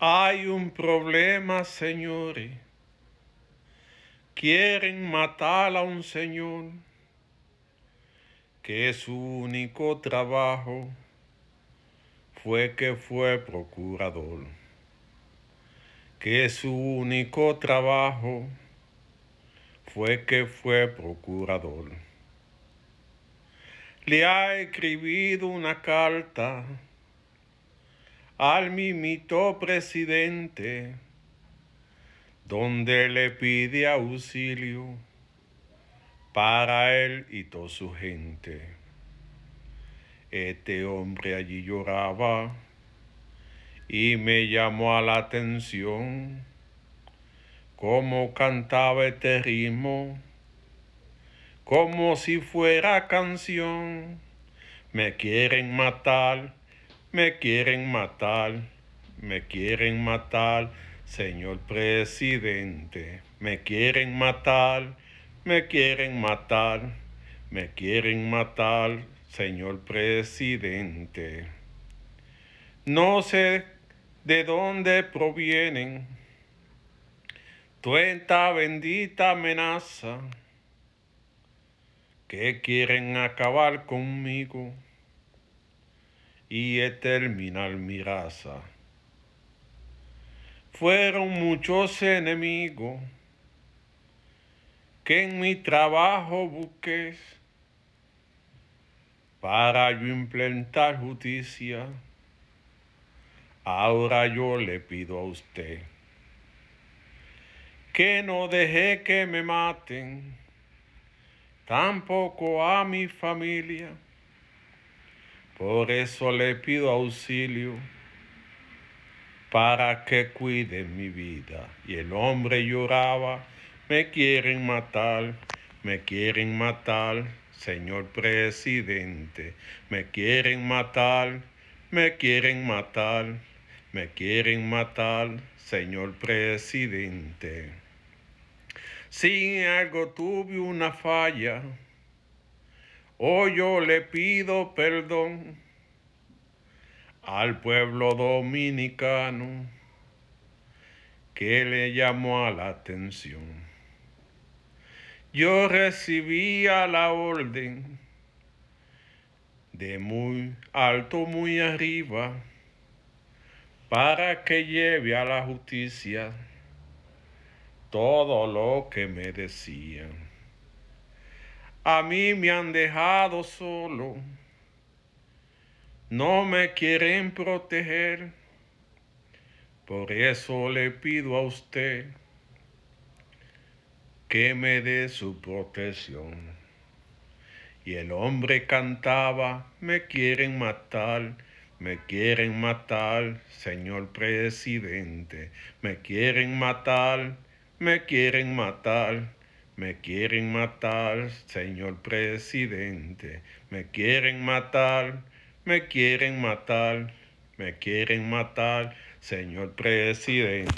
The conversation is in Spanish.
Hay un problema, señores. Quieren matar a un señor que su único trabajo fue que fue procurador. Que su único trabajo fue que fue procurador. Le ha escribido una carta al mimito presidente, donde le pide auxilio para él y toda su gente. Este hombre allí lloraba y me llamó a la atención cómo cantaba este ritmo, como si fuera canción. Me quieren matar me quieren matar, me quieren matar, señor presidente. Me quieren matar, me quieren matar, me quieren matar, señor presidente. No sé de dónde provienen tu esta bendita amenaza que quieren acabar conmigo y terminar mi raza. Fueron muchos enemigos que en mi trabajo busqué para yo implementar justicia. Ahora yo le pido a usted que no deje que me maten, tampoco a mi familia por eso le pido auxilio para que cuide mi vida. Y el hombre lloraba, me quieren matar, me quieren matar, señor presidente, me quieren matar, me quieren matar, me quieren matar, señor presidente. Si algo tuve una falla, Hoy yo le pido perdón al pueblo dominicano que le llamó a la atención. Yo recibía la orden de muy alto, muy arriba, para que lleve a la justicia todo lo que me decían. A mí me han dejado solo. No me quieren proteger. Por eso le pido a usted que me dé su protección. Y el hombre cantaba, me quieren matar, me quieren matar, señor presidente, me quieren matar, me quieren matar. Me quieren matar, señor presidente. Me quieren matar, me quieren matar, me quieren matar, señor presidente.